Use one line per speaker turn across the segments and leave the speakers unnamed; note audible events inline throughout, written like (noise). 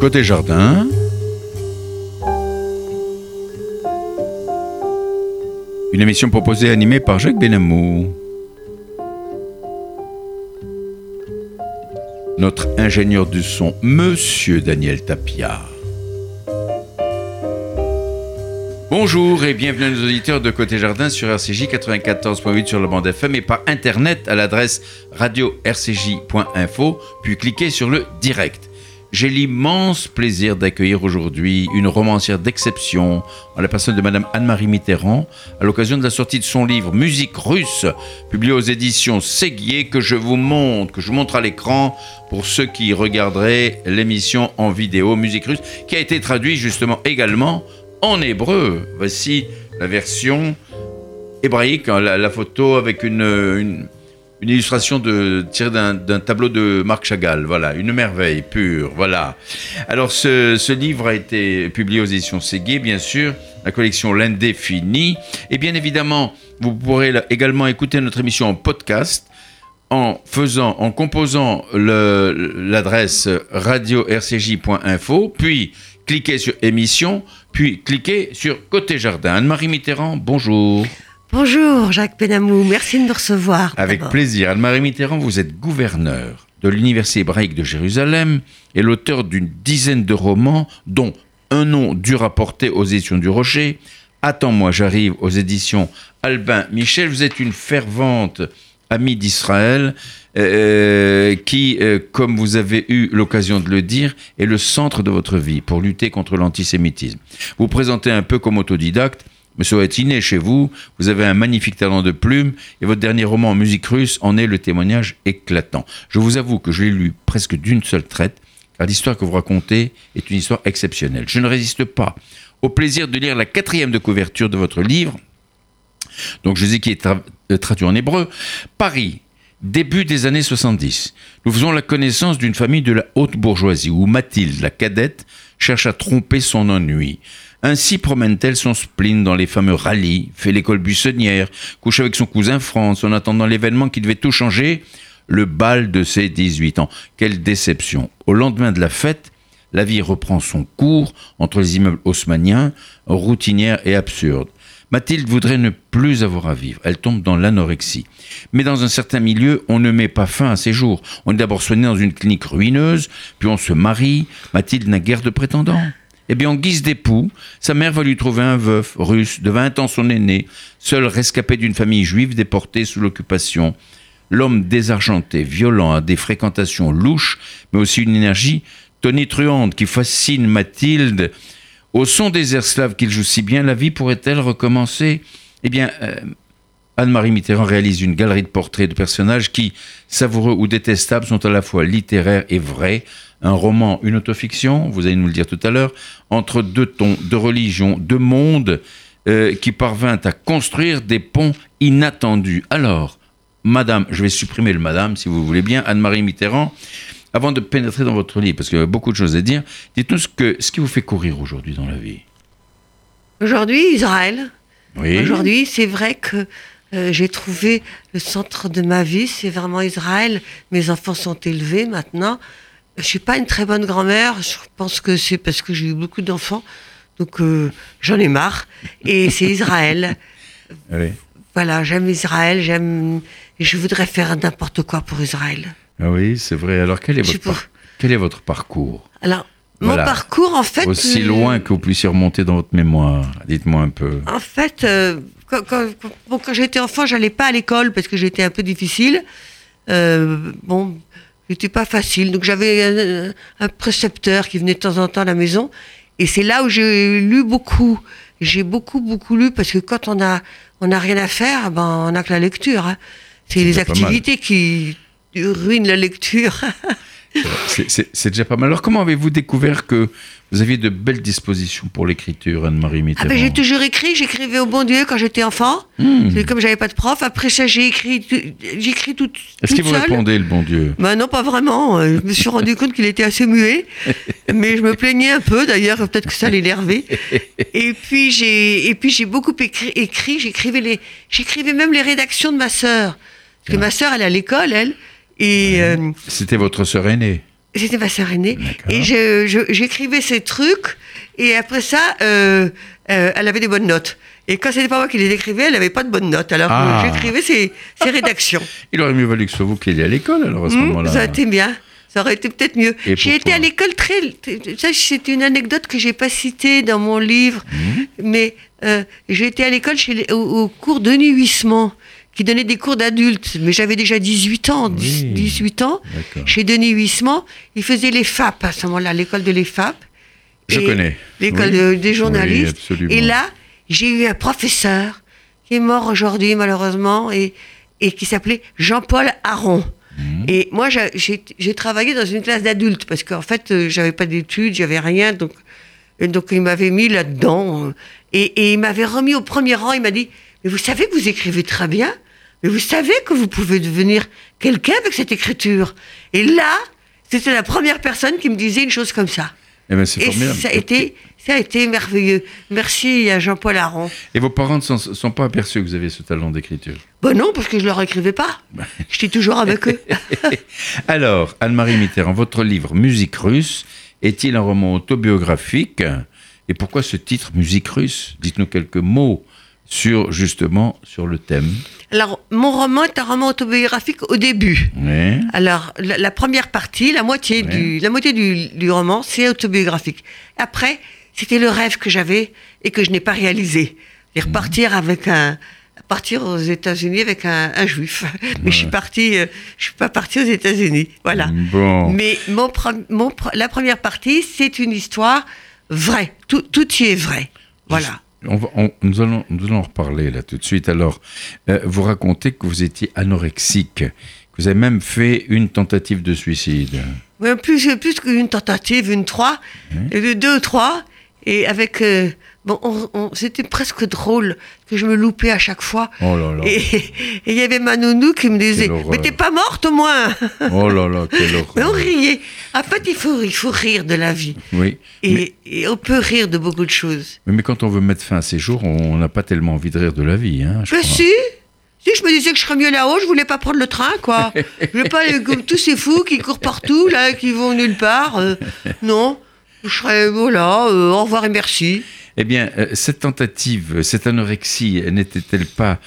Côté jardin. Une émission proposée et animée par Jacques Benamou. Notre ingénieur du son, Monsieur Daniel Tapia. Bonjour et bienvenue à nos auditeurs de Côté Jardin sur RCJ 94.8 sur le bande FM et par internet à l'adresse radio-rcj.info, puis cliquez sur le direct. J'ai l'immense plaisir d'accueillir aujourd'hui une romancière d'exception en la personne de Madame Anne-Marie Mitterrand à l'occasion de la sortie de son livre Musique russe, publié aux éditions Séguier, que je vous montre, que je montre à l'écran pour ceux qui regarderaient l'émission en vidéo Musique russe, qui a été traduit justement également en hébreu. Voici la version hébraïque, hein, la, photo avec une, illustration de, tirée d'un tableau de Marc Chagall. Voilà, une merveille pure. Voilà. Alors, ce, livre a été publié aux éditions Séguier, bien sûr, la collection L'Indéfini. Et bien évidemment, vous pourrez également écouter notre émission en podcast en faisant, en composant l'adresse radio-rcj.info, puis cliquez sur émission, puis cliquez sur Côté Jardin. Anne-Marie Mitterrand, bonjour.
Bonjour Jacques Benamou, merci de me recevoir.
Avec plaisir. Anne-Marie Mitterrand, vous êtes gouverneur de l'Université hébraïque de Jérusalem et l'auteur d'une dizaine de romans, dont Un nom dur à porter aux éditions du Rocher, Attends-moi, j'arrive aux éditions Albin Michel. Vous êtes une fervente amie d'Israël euh, qui, euh, comme vous avez eu l'occasion de le dire, est le centre de votre vie pour lutter contre l'antisémitisme. Vous présentez un peu comme autodidacte, être inné chez vous, vous avez un magnifique talent de plume, et votre dernier roman en musique russe en est le témoignage éclatant. Je vous avoue que je l'ai lu presque d'une seule traite, car l'histoire que vous racontez est une histoire exceptionnelle. Je ne résiste pas au plaisir de lire la quatrième de couverture de votre livre, donc je dis qui est euh, traduit en hébreu, Paris, début des années 70. Nous faisons la connaissance d'une famille de la haute bourgeoisie où Mathilde, la cadette, cherche à tromper son ennui. Ainsi promène-t-elle son spleen dans les fameux rallyes, fait l'école buissonnière, couche avec son cousin France en attendant l'événement qui devait tout changer, le bal de ses 18 ans. Quelle déception. Au lendemain de la fête, la vie reprend son cours entre les immeubles haussmanniens, routinière et absurde. Mathilde voudrait ne plus avoir à vivre. Elle tombe dans l'anorexie. Mais dans un certain milieu, on ne met pas fin à ses jours. On est d'abord soigné dans une clinique ruineuse, puis on se marie. Mathilde n'a guère de prétendants. Eh bien, en guise d'époux, sa mère va lui trouver un veuf russe de 20 ans son aîné, seul rescapé d'une famille juive déportée sous l'occupation. L'homme désargenté, violent, a des fréquentations louches, mais aussi une énergie tonitruante qui fascine Mathilde au son des airs slaves qu'il joue si bien, la vie pourrait-elle recommencer? Eh bien, euh, Anne-Marie Mitterrand réalise une galerie de portraits de personnages qui, savoureux ou détestables, sont à la fois littéraires et vrais. Un roman, une autofiction, vous allez nous le dire tout à l'heure, entre deux tons, deux religions, deux mondes, euh, qui parvint à construire des ponts inattendus. Alors, Madame, je vais supprimer le Madame si vous voulez bien, Anne-Marie Mitterrand, avant de pénétrer dans votre livre, parce qu'il y a beaucoup de choses à dire, dites-nous ce, que, ce qui vous fait courir aujourd'hui dans la vie.
Aujourd'hui, Israël. Oui. Aujourd'hui, c'est vrai que euh, j'ai trouvé le centre de ma vie, c'est vraiment Israël. Mes enfants sont élevés maintenant. Je suis pas une très bonne grand-mère. Je pense que c'est parce que j'ai eu beaucoup d'enfants, donc euh, j'en ai marre. Et c'est (laughs) Israël. Oui. Voilà, j'aime Israël. J'aime. Je voudrais faire n'importe quoi pour Israël.
Ah oui, c'est vrai. Alors, quel est, votre quel est votre parcours?
Alors, mon parcours, en fait.
Aussi euh, loin que vous puissiez remonter dans votre mémoire. Dites-moi un peu.
En fait, euh, quand, quand, j'étais enfant, j'allais pas à l'école parce que j'étais un peu difficile. Euh, bon, j'étais pas facile. Donc, j'avais un, précepteur qui venait de temps en temps à la maison. Et c'est là où j'ai lu beaucoup. J'ai beaucoup, beaucoup lu parce que quand on a, on a rien à faire, ben, on n'a que la lecture. Hein. C'est les activités qui ruine la lecture. (laughs)
C'est déjà pas mal. Alors, comment avez-vous découvert que vous aviez de belles dispositions pour l'écriture, Anne-Marie Mitterrand ah
ben, J'ai toujours écrit, j'écrivais au bon Dieu quand j'étais enfant. Hmm. Comme j'avais pas de prof, après ça, j'ai écrit, j'écris tout.
Est-ce que vous répondez, le bon Dieu?
Ben Non, pas vraiment. Je me suis rendu compte qu'il était assez muet. (laughs) mais je me plaignais un peu, d'ailleurs, peut-être que ça l'énervait. Et puis, j'ai, et puis, j'ai beaucoup écrit, écrit j'écrivais, les, j'écrivais même les rédactions de ma sœur. Parce que ma sœur, elle est à l'école, elle.
Et euh, c'était votre sœur aînée.
C'était ma sœur aînée. Et j'écrivais ces trucs. Et après ça, euh, euh, elle avait des bonnes notes. Et quand c'était pas moi qui les écrivais, elle n'avait pas de bonnes notes. Alors ah. j'écrivais ses, rédactions. (laughs)
Il aurait mieux valu que ce soit vous qui alliez à l'école alors à ce hmm, moment-là.
Ça a été bien. Ça aurait été peut-être mieux. J'ai été à l'école très. Ça, c'est une anecdote que j'ai pas citée dans mon livre, hmm. mais euh, j'ai été à l'école au, au, cours Denis Huissement qui donnait des cours d'adultes, mais j'avais déjà 18 ans, 18 ans, chez Denis Huissement. Il faisait les FAP à ce moment-là, l'école de l'EFAP.
Je connais.
L'école des journalistes. et là, j'ai eu un professeur qui est mort aujourd'hui, malheureusement, et, et qui s'appelait Jean-Paul Aron. Mhm. Et moi, j'ai travaillé dans une classe d'adultes, parce qu'en fait, euh, j'avais pas d'études, j'avais rien, donc, donc il m'avait mis là-dedans. Et, et il m'avait remis au premier rang, il m'a dit, mais vous savez que vous écrivez très bien mais vous savez que vous pouvez devenir quelqu'un avec cette écriture. Et là, c'était la première personne qui me disait une chose comme ça.
Eh ben, c'est formidable.
Ça a, été, ça a été merveilleux. Merci à Jean-Paul Aron.
Et vos parents ne sont, sont, pas aperçus que vous avez ce talent d'écriture?
Ben non, parce que je ne leur écrivais pas. (laughs) J'étais toujours avec eux. (laughs)
Alors, Anne-Marie Mitterrand, votre livre Musique russe est-il un roman autobiographique? Et pourquoi ce titre Musique russe? Dites-nous quelques mots sur justement sur le thème.
Alors, mon roman est un roman autobiographique au début. Alors, la, première partie, la moitié du, la moitié du, roman, c'est autobiographique. Après, c'était le rêve que j'avais et que je n'ai pas réalisé. Et repartir avec un, partir aux États-Unis avec un, juif. (laughs) Mais je suis partie, euh, je suis pas partie aux États-Unis. Voilà.
Bon.
Mais mon, mon, la première partie, c'est une histoire vraie. Tout, tout y est vrai. Voilà
nous, allons, nous allons en reparler là tout de suite. Alors, euh, vous racontez que vous étiez anorexique, que vous avez même fait une tentative de suicide.
Oui, plus, plus qu'une tentative, une trois, deux ou trois, et avec euh, Bon, c'était presque drôle que je me loupais à chaque fois.
Oh là là.
Et il y avait ma nounou qui me disait Mais t'es pas morte au moins
Oh là là, quelle horreur. (laughs)
Mais on riait. En fait, il faut, il faut rire de la vie.
Oui.
Et, on peut rire de beaucoup de choses.
Mais, quand on veut mettre fin à ces jours, on n'a pas tellement envie de rire de la vie. Hein,
mais si si je me disais que je serais mieux là-haut, je voulais pas prendre le train, quoi. je voulais pas comme tous ces fous qui courent partout, là, qui vont nulle part. Euh, non, je serais, voilà, euh, au revoir et merci.
Eh bien, euh, cette tentative, cette anorexie, n'était-elle pas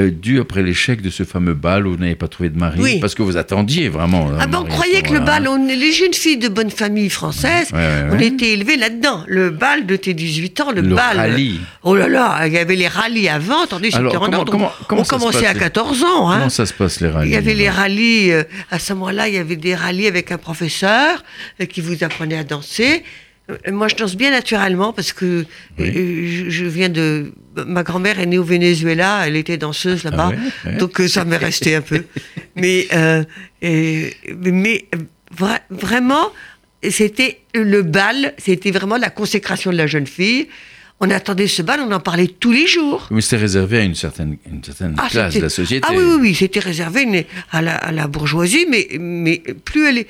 euh, due après l'échec de ce fameux bal où vous n'avez pas trouvé de mari
oui.
Parce que vous attendiez vraiment.
Ah ben, on croyait que le bal, on, les jeunes filles de bonne famille française, on était élevées là-dedans. Le bal de tes 18 ans, le, le bal.
Rallye.
Oh là là, il y avait les rallyes avant. Attendez, c'était
comment, comment,
comment, on commençait à 14 ans.
Hein. Comment ça se passe les rallyes
Il y avait les rallyes, euh, à ce moment-là, il y avait des rallyes avec un professeur qui vous apprenait à danser. Euh, moi, je danse bien naturellement parce que euh, je, viens de. Ma grand-mère est née au Venezuela, elle était danseuse là-bas, ah donc euh, ça m'est resté un peu. (laughs) Mais, mais vraiment, c'était le bal, c'était vraiment la consécration de la jeune fille. On attendait ce bal, on en parlait tous les jours.
Mais c'était réservé à une certaine, une certaine ah, classe de la société.
Ah oui, oui, oui c'était réservé à la, à la, bourgeoisie, mais, mais plus elle est,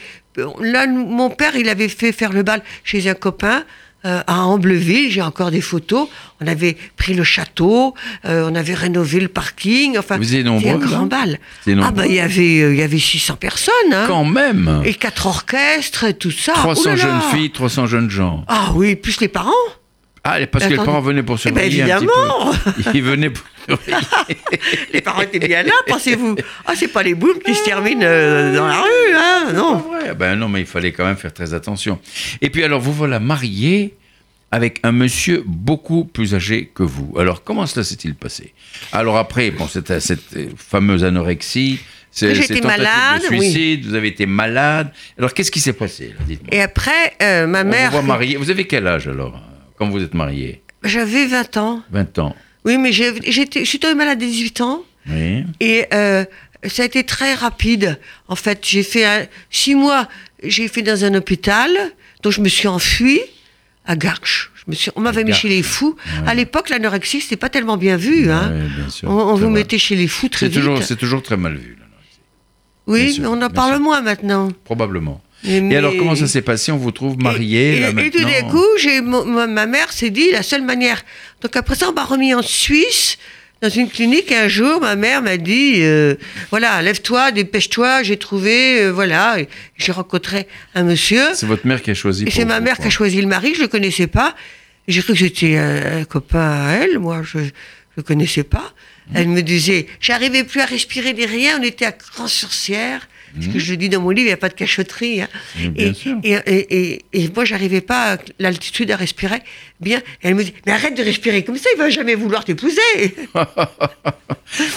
là, mon père, il avait fait faire le bal chez un copain. Euh, à Ambleville, j'ai encore des photos. On avait pris le château, euh, on avait rénové le parking. Enfin,
vous nombreux, un
grand bal. Ah ben il y avait euh, il y avait 600 personnes. Hein.
Quand même.
Et quatre orchestres et tout ça.
300 jeunes filles, 300 jeunes gens.
Ah oui, plus les parents.
Ah, parce que les parents venaient pour se
eh ben, évidemment.
Ils venaient pour (laughs)
les parents étaient bien là, pensez-vous Ah, c'est pas les boules qui se terminent euh, dans la rue, hein Non.
Vrai. Ben non, mais il fallait quand même faire très attention. Et puis alors, vous voilà marié avec un monsieur beaucoup plus âgé que vous. Alors, comment cela s'est-il passé? Alors après, bon, cette, cette fameuse anorexie,
J'étais malade,
de suicide, vous avez été malade. Alors, qu'est-ce qui s'est passé
Et après, euh, ma mère...
vous marié. Vous avez quel âge alors, quand vous êtes marié
J'avais 20 ans.
20 ans.
Oui, mais je suis tombée malade à 18 ans.
Oui.
Et euh, ça a été très rapide. En fait, j'ai fait six mois, j'ai fait dans un hôpital, donc je me suis enfuie à Garches. Je me suis, on m'avait mis chez les fous. À l'époque, l'anorexie, c'était pas tellement bien vu. Hein. bien sûr, on, vous mettait chez les fous très vite.
Toujours, c'est toujours très mal vu, l'anorexie.
Oui, mais on en parle moins maintenant.
Probablement. Et alors, comment ça s'est passé On vous trouve marié
et, et, tout d'un coup, j'ai, ma, mère s'est dit la seule manière. Donc après ça, on m'a remis en Suisse. dans une clinique. Et un jour, ma mère m'a dit euh, Voilà, lève-toi, dépêche-toi, j'ai trouvé. euh, voilà. Et J'ai rencontré un monsieur.
C'est votre mère qui a choisi.
Et c'est ma mère
quoi.
qui a choisi le mari, je le connaissais pas. J'ai cru que c'était un, un copain à elle, moi je ne connaissais pas.
Mmh.
Elle me disait, j'arrivais plus à respirer ni rien, on était à Grand-sur-Cière. Ce que je le dis dans mon livre, il n'y a pas de cachotterie. hein.
Bien
Et,
sûr.
et, et, et- moi, j'arrivais pas à l'altitude à respirer bien. Elle me dit, mais arrête de respirer comme ça, il va jamais vouloir t'épouser. (laughs)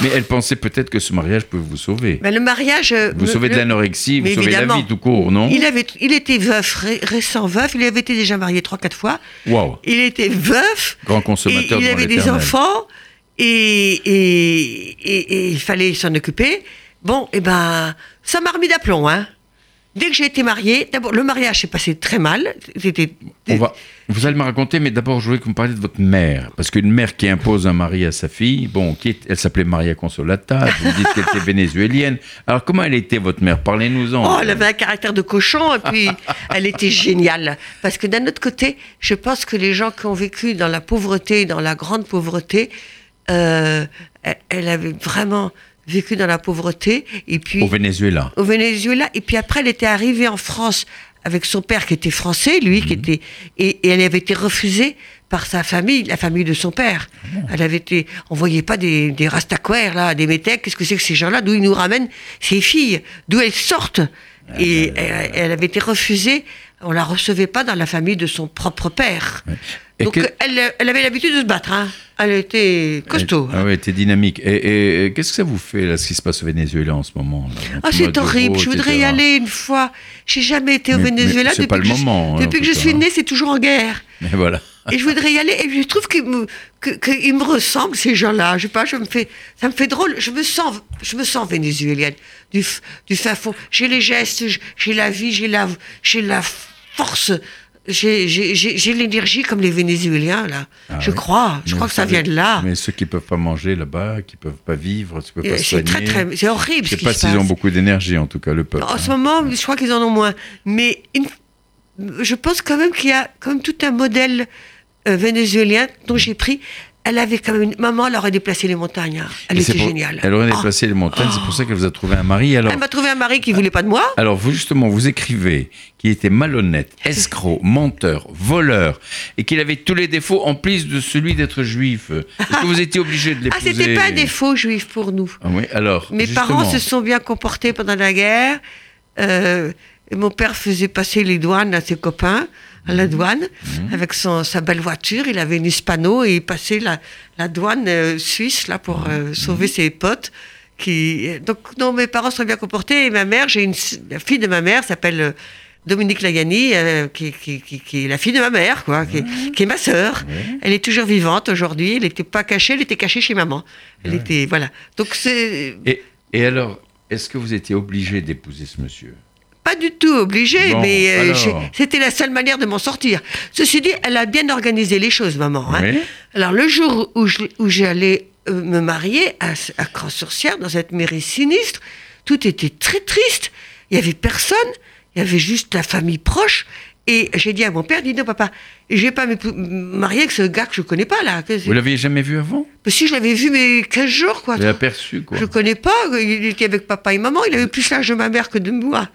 Mais elle pensait peut-être que ce mariage peut vous sauver.
Ben, le mariage. euh,
Vous
me-
sauvez de
le-
l'anorexie, vous
Mais
sauvez la vie tout court, non?
Il, avait, il était veuf, ré- récent veuf, il avait été déjà marié trois, quatre fois.
Waouh
Il était veuf.
Grand consommateur
il avait des enfants et, et, et- et il fallait s'en occuper. Bon, et ben, ça m'a remis d'aplomb, hein. Dès que j'ai été mariée, d'abord, le mariage s'est passé très mal. C'était.
On va, vous allez me raconter, mais d'abord, je voulais que vous me parliez de votre mère. Parce qu'une mère qui impose un mari à sa fille, bon, qui est- elle s'appelait Maria Consolata, vous dites qu'elle était vénézuélienne. Alors, comment elle était, votre mère? Parlez-nous-en.
Oh, elle avait un caractère de cochon et puis elle était géniale. Parce que d'un autre côté, je pense que les gens qui ont vécu dans la pauvreté, dans la grande pauvreté, euh, elle, elle avait vraiment vécu dans la pauvreté et puis
Au Venezuela.
au Venezuela. Et puis après, elle était arrivée en France avec son père qui était français, lui, qui était et, et elle avait été refusée par sa famille, la famille de son père. Elle avait été, on voyait pas des, des rastaquaires là, des métèques. Qu'est-ce que c'est que ces gens-là D'où ils nous ramènent ces filles D'où elles sortent Et elle, elle avait été refusée. On la recevait pas dans la famille de son propre père.
Et
Donc
que-
elle, elle avait l'habitude de se battre. hein. Elle était costaud.
Ah oui, elle était dynamique. Et, et- et qu'est-ce que ça vous fait, là, ce qui se passe au Venezuela en ce moment là?
Ah, c'est horrible. Je voudrais y aller une fois. J'ai jamais été au
Mais-
Venezuela depuis
pas le
que je-
moment, hein,
depuis que je suis née, c'est toujours en guerre.
Mais voilà.
Et je voudrais y aller. Et je trouve qu'ils me, que, me ressemblent ces gens-là. Je sais pas. Je me fais, ça me fait drôle. Je me sens, je me sens vénézuélienne du, du fin fond. J'ai les gestes, j'ai la vie, j'ai la, j'ai la force. J'ai, l'énergie comme les Vénézuéliens là.
Ah
je
oui.
crois. Je
Mais
crois que ça
savez-
vient de là.
Mais ceux qui peuvent pas manger là-bas, qui peuvent pas vivre, qui peuvent
Et
pas se
C'est très
soigner.
très, c'est horrible
Je
ce
sais pas s'ils ont beaucoup d'énergie, en tout cas, le peuple.
En
hein.
ce moment, je crois qu'ils en ont moins. Mais une- je pense quand même qu'il y a comme tout un modèle euh, vénézuélien dont j'ai pris. Elle avait quand même une maman, elle aurait déplacé les montagnes. hein. Elle
Et
était
pour-
géniale.
Elle aurait
Oh.
déplacé les montagnes, c'est pour ça qu'elle vous a trouvé un mari. Alors,
Elle m'a trouvé un mari qui voulait pas de moi.
alors vous justement, vous écrivez qu'il était malhonnête, escroc, menteur, voleur, et qu'il avait tous les défauts en plus de celui d'être juif. Est-ce que vous étiez obligé de (laughs)
Ah,
l'épouser
c'était pas un défaut juif pour nous.
Ah oui, alors.
Mes
justement.
parents se sont bien comportés pendant la guerre. Euh, et mon père faisait passer les douanes à ses copains à
Mhm.
la douane avec son, sa belle voiture. Il avait une hispano et il passait la, la douane euh, suisse là pour
Mhm.
euh, sauver ses potes. Qui... Donc non, mes parents sont bien comportés. Et ma mère, j'ai une la fille de ma mère s'appelle euh, Dominique Lagani, euh, qui, qui, qui- qui est la fille de ma mère, quoi, qui, est- qui est ma sœur. Elle est toujours vivante aujourd'hui. Elle n'était pas cachée, elle était cachée chez maman. Elle était voilà. Donc c'est
Et, et alors, est-ce que vous étiez obligé d'épouser ce monsieur?
Pas du tout obligé,
Bon,
mais euh, c'était la seule manière de m'en sortir. Ceci dit, elle a bien organisé les choses, maman. hein. Alors, le jour où je- où j'allais euh, me marier à, à Cran-sur-Cière, dans cette mairie sinistre, tout était très triste. Il n'y avait personne, il y avait juste la famille proche. Et j'ai dit à mon père, dis non, papa, je vais pas me marier avec ce gars que je connais pas, là.
Vous l'aviez jamais vu avant?
Parce que si je l'avais vu, mais 15 jours, quoi.
Vous l'avez aperçu, quoi.
Je connais pas, il était avec papa et maman, il avait plus l'âge de ma mère que de moi.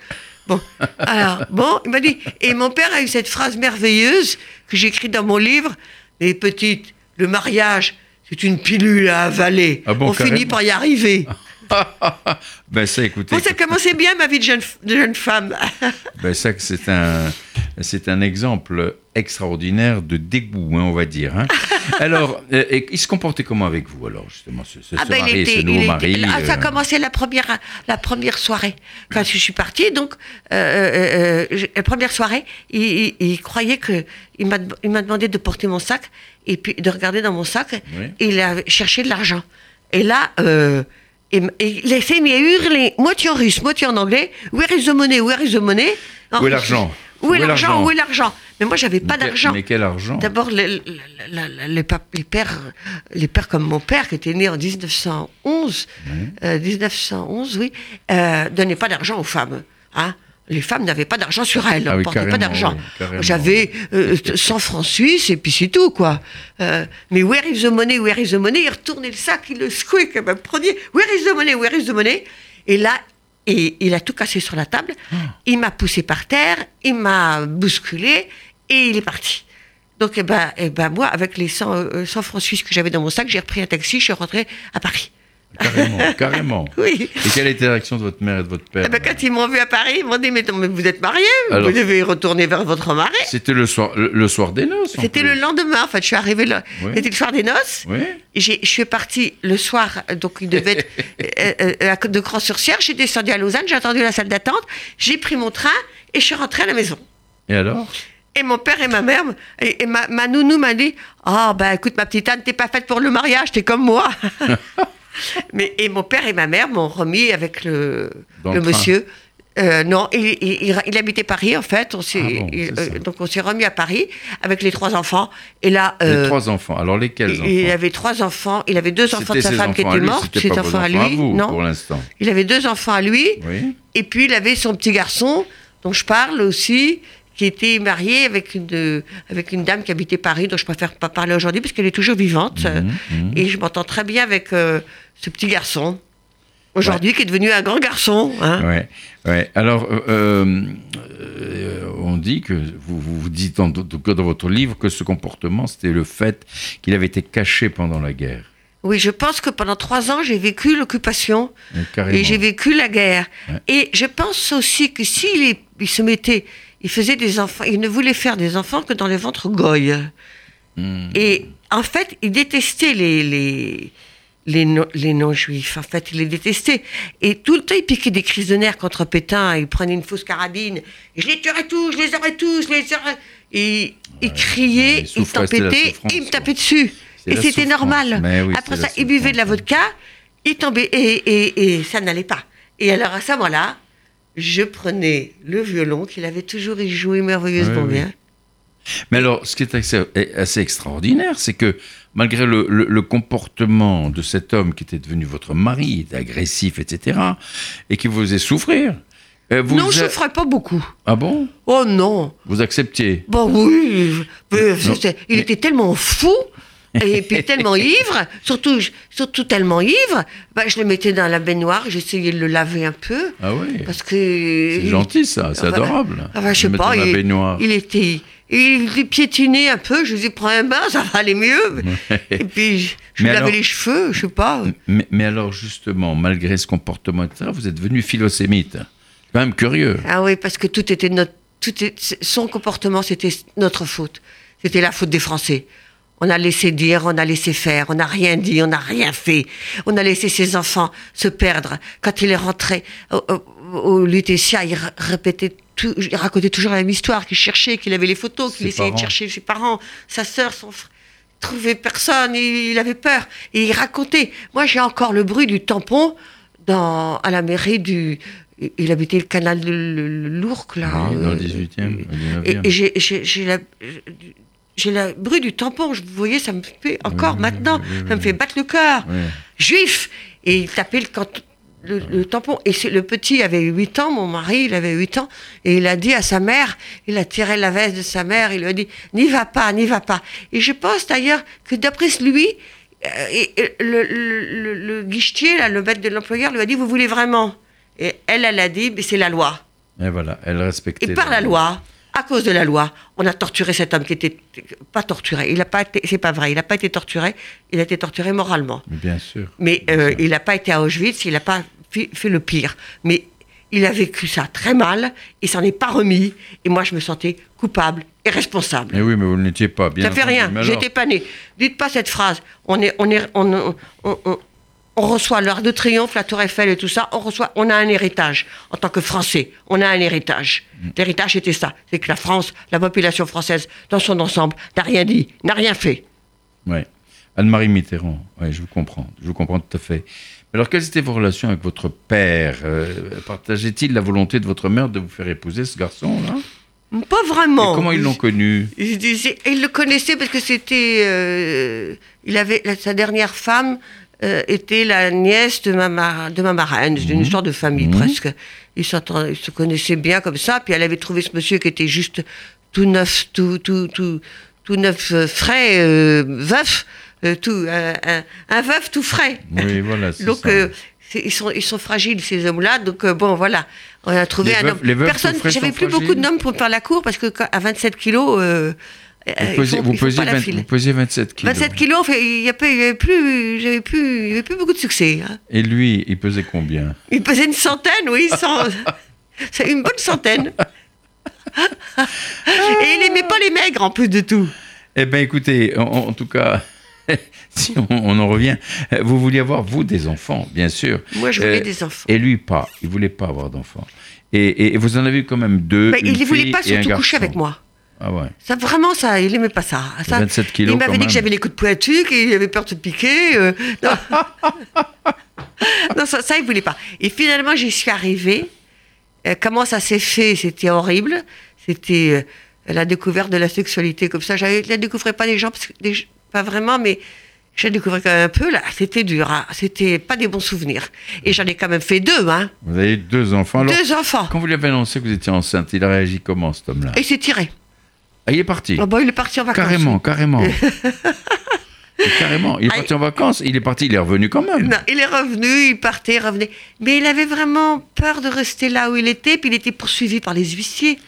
Bon, alors, bon, il m'a dit, et mon père a eu cette phrase merveilleuse que j'écris dans mon livre, les petites, le mariage, c'est une pilule à avaler.
Ah bon,
On finit par y arriver. (laughs) (laughs)
ben ça, écoutez,
Bon, ça commençait bien ma vie de jeune, de jeune femme. (laughs)
ben ça, c'est un, c'est un exemple extraordinaire de dégoût, hein, on va dire. hein. (laughs) Alors, euh, et il se comportait comment avec vous, alors, justement, ce, ce, ce
ben,
mari, ce nouveau
était-
mari
ah, ça a
euh,
commencé la première, la première soirée. Quand je suis partie, donc, euh, je- la première soirée, il, il- il croyait que. Il m'a il m'a demandé de porter mon sac et puis de regarder dans mon sac.
Oui.
Et il a cherché de l'argent. Et là, euh, mais il a hurlé, moitié en russe, moitié en anglais. Where is the money? Where is the money? En
Où est l'argent?
Où est l'argent? Où est l'argent? Mais moi, j'avais pas d'argent.
Mais quel argent?
D'abord, les, pères, les pères comme mon père, qui était né en 1911, euh, 1911, oui, euh, donnaient pas d'argent aux femmes. Hein. Les femmes n'avaient pas d'argent sur elles, ah portaient pas d'argent. J'avais 100 francs suisses et puis c'est tout, quoi. mais where is the money, where is the money? Il retournait le sac, il le secouait comme un premier. Where is the money, where is the money? Et là, et il a tout cassé sur la table. Ah. Il m'a poussé par terre, il m'a bousculé et il est parti. Donc, eh ben, eh ben, moi, avec les 100, 100 francs suisses que j'avais dans mon sac, j'ai repris un taxi, je suis rentré à Paris.
Carrément, (laughs) carrément.
Oui.
Et quelle était la réaction de votre mère et de votre père
eh ben, Quand ils m'ont vu à Paris, ils m'ont dit mais, vous êtes mariés, vous devez retourner vers votre mari.
C'était le soir, le, soir des noces.
C'était le lendemain. En fait, je suis arrivée là. C'était le soir des noces.
Oui.
Je suis partie le soir, donc il devait être (laughs) euh, euh, de Grand-sur-Sierre. J'ai descendu à Lausanne, j'ai attendu la salle d'attente, j'ai pris mon train et je suis rentrée à la maison.
Et alors?
Et mon père et ma mère, et, ma, ma, nounou m'a dit Ah, oh, ben écoute, ma petite Anne, t'es pas faite pour le mariage, t'es comme moi. (laughs) (laughs) Mais, et mon père et ma mère m'ont remis avec le, le, monsieur. Euh, non, il, il, habitait Paris en fait. On ah euh, donc on s'est remis à Paris avec les trois enfants. Et là,
les euh, trois enfants. Alors lesquels enfants
Il avait trois enfants. Il avait deux enfants de sa femme qui étaient morts.
Ses enfants à lui. non. Pour l'instant.
Il avait deux enfants à lui. Oui. Et puis il avait son petit garçon dont je parle aussi, qui était marié avec une, avec une dame qui habitait Paris, dont je préfère pas parler aujourd'hui parce qu'elle est toujours vivante. Mhm, mhm. Et je m'entends très bien avec euh, ce petit garçon, aujourd'hui, qui est devenu un grand garçon.
Hein. Ouais, ouais. Alors, euh, euh, on dit que, vous, vous dites dans, dans votre livre que ce comportement, c'était le fait qu'il avait été caché pendant la guerre.
Oui, je pense que pendant trois ans, j'ai vécu l'occupation et j'ai vécu la guerre. Et je pense aussi que s'il il se mettait il faisait des enfants, il ne voulait faire des enfants que dans les ventres goy. Hmm. Et en fait, il détestait les, les, les, non-juifs. En fait, il les détestait. Et tout le temps, il piquait des crises de nerfs contre Pétain. Il prenait une fausse carabine. je les tuerai tous, je les aurai tous, les Et il criait, il tempêtait, il me tapait dessus. Et c'était normal. Après ça, il buvait de la vodka, il tombait, et, et, et ça n'allait pas. Et alors à ce moment-là, je prenais le violon qu'il avait toujours joué merveilleusement bien.
Mais alors, ce qui est assez, extraordinaire, c'est que malgré le, comportement de cet homme qui était devenu votre mari, agressif, etc., et qui vous faisait souffrir,
euh, vous non, je ne souffrais pas beaucoup.
Ah bon?
Oh non.
Vous acceptiez?
Bon oui, il était tellement fou et puis tellement ivre, surtout, surtout tellement ivre, bah, je le mettais dans la baignoire, j'essayais de le laver un peu.
Ah oui
Parce que...
C'est gentil ça, c'est adorable.
Ah bah, je sais pas, il, baignoire. il était... Il piétiné un peu, je lui ai prends un bain, (laughs) ça va aller mieux. Et puis, je, lui lavais les cheveux, je sais pas.
Mais, mais, alors, justement, malgré ce comportement, vous êtes devenu philosémite. Quand même curieux.
Ah oui, parce que tout était notre... Tout est, son comportement, c'était notre faute. C'était la faute des Français. On a laissé dire, on a laissé faire, on n'a rien dit, on n'a rien fait. On a laissé ses enfants se perdre. Quand il est rentré au, au, Lutetia, il répétait tout, il racontait toujours la même histoire, qu'il cherchait, qu'il avait les photos, qu'il essayait de chercher ses parents, sa sœur, son frère. Trouvait personne, il, avait peur. Et il racontait. Moi, j'ai encore le bruit du tampon dans, à la mairie du, il habitait le canal de l'Ourcq, là.
dans le 18e.
Et, j'ai la, j'ai le bruit du tampon, vous voyez, ça me fait encore maintenant, ça me fait battre le cœur. Juif Et il tapait le, le, tampon. Et le petit avait 8 ans, mon mari, il avait 8 ans, et il a dit à sa mère, il a tiré la veste de sa mère, il lui a dit N'y va pas, n'y va pas. Et je pense d'ailleurs que d'après lui, euh, le, le, guichetier, là, le maître de l'employeur, lui a dit Vous voulez vraiment? Et elle, elle a dit C'est la loi.
Et voilà, elle respectait.
Et par la loi à cause de la loi, on a torturé cet homme qui était pas torturé. Il n'a pas été, c'est pas vrai, il n'a pas été torturé. Il a été torturé moralement.
Bien sûr.
Mais euh, il n'a pas été à Auschwitz. Il n'a pas fait, le pire. Mais il a vécu ça très mal. Il s'en est pas remis. Et moi, je me sentais coupable et responsable.
Mais oui, mais vous n'étiez pas bien.
Ça fait rien. J'étais pas né. Dites pas cette phrase. On est, on est, on, on, on reçoit l'Arc de Triomphe, la Tour Eiffel et tout ça, on reçoit, on a un héritage. En tant que Français, on a un héritage. Mm. L'héritage était ça, c'est que la France, la population française, dans son ensemble, n'a rien dit, n'a rien fait.
Oui. Anne-Marie Mitterrand, oui, je vous comprends, je vous comprends tout à fait. Alors, quelles étaient vos relations avec votre père? Euh, Partageait-il la volonté de votre mère de vous faire épouser ce garçon-là
pas vraiment.
comment ils l'ont connu?
Il, le connaissait parce que c'était. Euh, il avait sa dernière femme euh, était la nièce de ma, de ma marraine, d'une mhm. histoire de famille mhm. presque. Ils, ils, se connaissaient bien comme ça, puis elle avait trouvé ce monsieur qui était juste tout neuf, tout, tout, tout, tout neuf, euh, frais, euh, veuf, tout, un, veuf tout frais.
Oui, voilà,
Donc, ils sont, ils sont fragiles, ces hommes-là. Donc, bon, voilà. On a trouvé un homme. Personne, j'avais plus beaucoup d'hommes pour faire la cour parce que à 27 kilos,
vous, euh, vous, 27 kilos.
27 kilos, il n'y avait plus, plus, avait plus beaucoup de succès. Hein.
Et lui, il pesait combien?
Il pesait une centaine, oui, (laughs) c'est une bonne centaine. (laughs) Et il n'aimait pas les maigres en plus de tout.
Eh bien, écoutez, en, tout cas, (laughs) si on, en revient, vous vouliez avoir, vous, des enfants, bien sûr.
Moi, je voulais euh, des enfants.
Et lui, pas. Il ne voulait pas avoir d'enfants. Et, vous en avez eu quand même deux.
Ben, il ne voulait pas surtout coucher avec moi.
Ah ouais.
Ça, vraiment, ça, il aimait pas ça. ça
27 kilos.
Il m'avait dit que j'avais les coups de pointu, qu'il avait peur de se piquer. Euh, (laughs) non, ça, ça, il voulait pas. Et finalement, j'y suis arrivée. Euh, comment ça s'est fait? C'était horrible. C'était euh, la découverte de la sexualité comme ça. Je ne découvrais pas des gens, parce que, pas vraiment, mais je découvrais quand même un peu. Là, c'était dur. Hein. C'était pas des bons souvenirs. Et j'en ai quand même fait deux. Hein.
Vous avez deux enfants.
deux enfants.
Quand vous lui avez annoncé que vous étiez enceinte, il a réagi comment, cet homme-là?
Il s'est tiré.
Ah, il est parti
ah bah, Il est parti en vacances.
Carrément, carrément. (laughs) carrément. Il est parti en vacances, il est parti, il est revenu quand même.
Non, il est revenu, il partait, il revenait. Mais il avait vraiment peur de rester là où il était, puis il était poursuivi par les huissiers.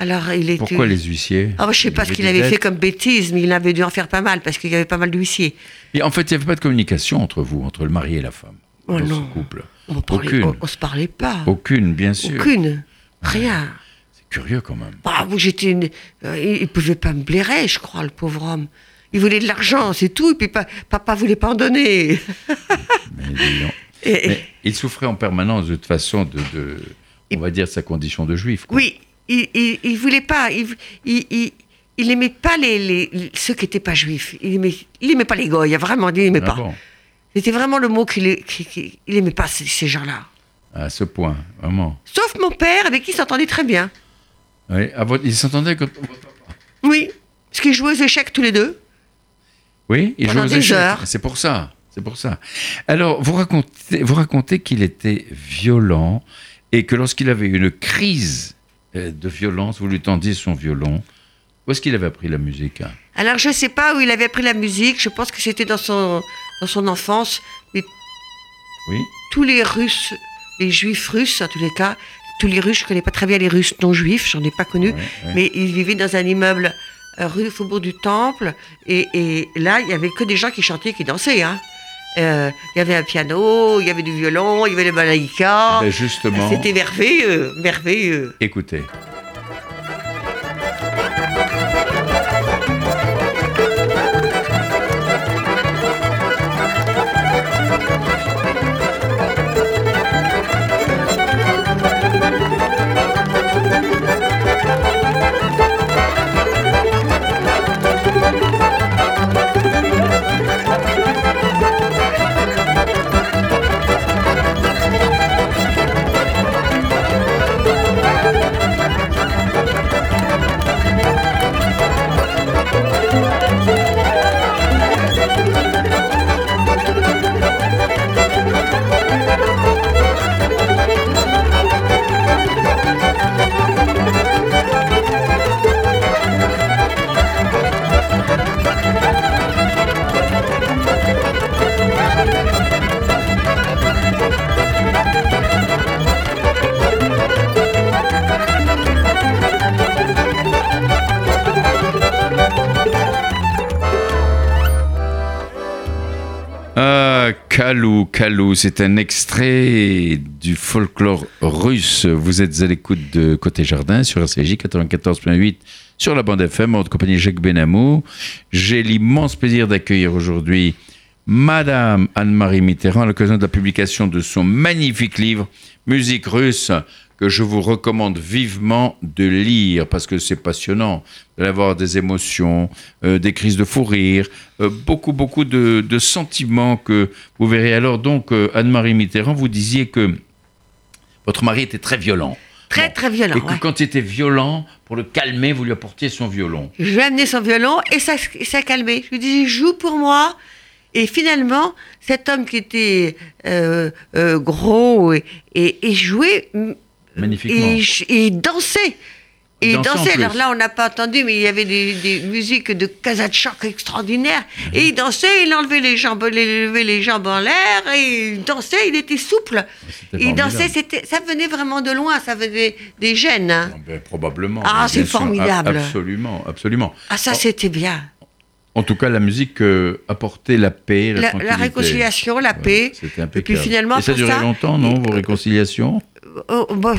Alors, il était...
Pourquoi les huissiers?
Ah, bah, Je ne sais pas ce qu'il avait fait comme bêtise, mais il avait dû en faire pas mal, parce qu'il y avait pas mal d'huissiers.
Et en fait, il n'y avait pas de communication entre vous, entre le mari et la femme,
oh,
dans
non.
ce couple.
On ne se parlait pas.
Aucune, bien sûr.
Aucune. Rien.
Curieux quand même.
Bah, j'étais euh, il ne pouvait pas me blairer, je crois, le pauvre homme. Il voulait de l'argent, c'est tout, et puis papa voulait pas en donner. (laughs)
Mais, il souffrait en permanence de toute façon de, on va dire, sa condition de juif.
Oui, il, il, voulait pas, il, il, il aimait pas les, les, ceux qui n'étaient pas juifs. Il aimait, il aimait pas les goyes, vraiment, il aimait ah pas. C'était vraiment le mot qu'il il aimait pas ces, ces gens-là.
À ce point, vraiment.
Sauf mon père, avec qui il s'entendait très bien.
Oui, ils s'entendaient papa
Oui, parce qu'ils jouaient aux échecs tous les deux.
Oui, ils jouaient aux échecs. C'est pour ça. C'est pour ça. Alors, vous racontez, vous racontez qu'il était violent et que lorsqu'il avait une crise euh, de violence, vous lui tendiez son violon. Où est-ce qu'il avait appris la musique hein?
Alors, je ne sais pas où il avait appris la musique. Je pense que c'était dans son, dans son enfance. Mais
oui.
Tous les Russes, les Juifs russes, en tous les cas, tous les Russes, je connais pas très bien les Russes non juifs, j'en ai pas connu, mais ils vivaient dans un immeuble euh, rue Faubourg du Temple, et, là, il y avait que des gens qui chantaient, qui dansaient. Hein. Euh, il y avait un piano, il y avait du violon, il y avait le balaïka.
Ben, justement.
C'était merveilleux, merveilleux.
Écoutez. C'est un extrait du folklore russe. Vous êtes à l'écoute de Côté Jardin sur RCJ 94.8 sur la bande FM en compagnie Jacques Benamou. J'ai l'immense plaisir d'accueillir aujourd'hui Madame Anne-Marie Mitterrand à l'occasion de la publication de son magnifique livre Musique russe que je vous recommande vivement de lire parce que c'est passionnant d'avoir des émotions, euh, des crises de fou rire, euh, beaucoup, beaucoup de, sentiments que vous verrez. Alors donc, euh, Anne-Marie Mitterrand, vous disiez que votre mari était très violent.
Très, très violent.
Et que quand il était violent, pour le calmer, vous lui apportiez son violon.
Je lui ai amené son violon et ça, ça a calmé. Je lui disais, joue pour moi. Et finalement, cet homme qui était gros et, et, jouait.
Magnifiquement.
Et, dansait. Et il dansait. Alors là, on n'a pas entendu, mais il y avait des, musiques de Kazachok extraordinaires. Mhm. Et il dansait, il enlevait les jambes, il levait les jambes en l'air, et il dansait, il était souple. Il dansait, c'était, ça venait vraiment de loin, ça venait des gènes. Hein.
Ah, ben, probablement.
Ah, c'est formidable.
Absolument, absolument.
Ah, ça, c'était bien.
En tout cas, la musique euh, apportait la paix, la,
la, la réconciliation, la paix.
C'était impeccable. Et puis finalement, et ça durait longtemps, non, vos réconciliations
euh, bah,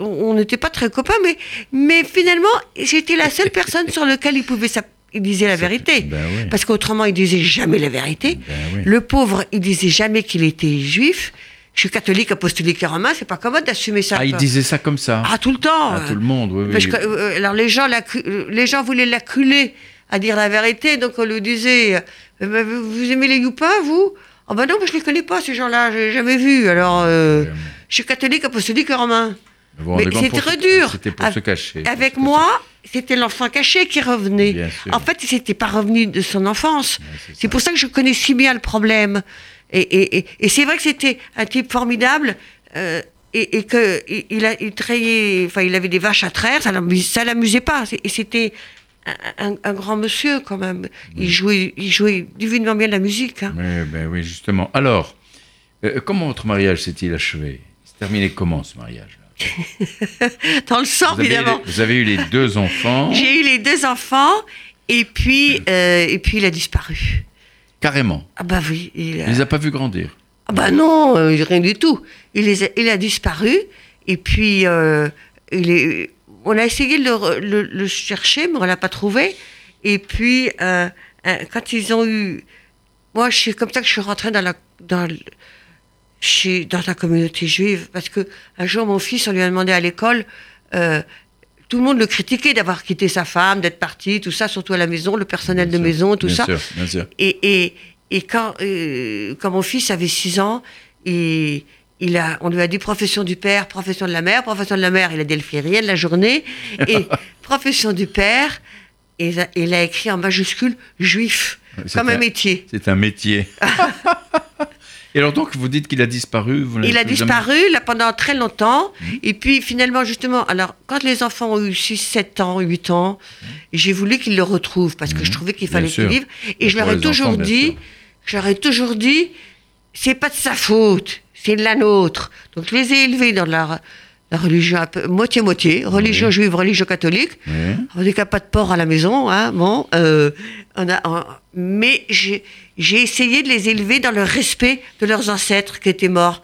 on n'était pas très copains, mais, mais finalement, j'étais la seule personne sur laquelle il pouvait il disait la vérité. Ben Parce qu'autrement, il disait jamais la vérité. Ben Le pauvre, il disait jamais qu'il était juif. Je suis catholique, apostolique et romain, c'est pas commode d'assumer ça.
Ah, il disait ça comme ça
Ah, tout le temps.
À tout le monde, oui.
Euh, alors, les gens, les gens voulaient l'acculer à dire la vérité, donc on lui disait euh, Vous aimez les youpins, vous? Ah, ben non, mais je les connais pas, ces gens-là, j'ai jamais vu. Alors. Je suis catholique, apostolique et romain. Mais c'est très dur.
C'était pour se cacher.
Avec moi, c'était l'enfant caché qui revenait. En fait, il n'était pas revenu de son enfance. c'est pour ça que je connais si bien le problème. Et, c'est vrai que c'était un type formidable. Euh, et, que il, a, il, enfin, il avait des vaches à traire, ça ne l'amusait pas. Et c'était un, grand monsieur quand même. Il jouait, il jouait divinement bien la musique. Hein.
Oui, ben oui, justement. Alors, euh, comment votre mariage s'est-il achevé? Terminé comment ce mariage (laughs)
Dans le sang, évidemment.
vous avez eu les deux enfants. (laughs)
J'ai eu les deux enfants, et puis, euh, et puis il a disparu.
Carrément.
Ah bah oui.
Il, a... les a pas vus grandir.
Ah bah non, euh, rien du tout. Il, les il a disparu, et puis il est... on a essayé de le, chercher, mais on l'a pas trouvé. Et puis, quand ils ont eu... Moi, c'est comme ça que je suis rentrée dans la... Dans chez, dans la communauté juive. Parce que un jour, mon fils, on lui a demandé à l'école, euh, tout le monde le critiquait d'avoir quitté sa femme, d'être parti, tout ça, surtout à la maison, le personnel de maison, tout ça. Et, et, et quand, euh, quand mon fils avait 6 ans, il, il a, on lui a dit profession du père, profession de la mère. Profession de la mère, il a dit fait rien de la journée. Et (laughs) profession du père, et il a écrit en majuscule juif, comme un métier.
C'est un métier. (laughs) Et alors donc, vous dites qu'il a disparu
Il a disparu là, pendant très longtemps. Mmh. Et puis finalement, justement, alors quand les enfants ont eu 6, 7 ans, 8 ans, mmh. j'ai voulu qu'ils le retrouvent parce que je mmh. trouvais qu'il fallait qu'ils vivent. Et je leur ai toujours dit, je leur ai toujours dit, c'est pas de sa faute, c'est de la nôtre. Donc je les ai élevés dans la religion moitié-moitié, religion juive, religion catholique. On dit qu'il n'y a pas de porc à la maison, hein, bon. Euh, on a, mais j'ai essayé de les élever dans le respect de leurs ancêtres qui étaient morts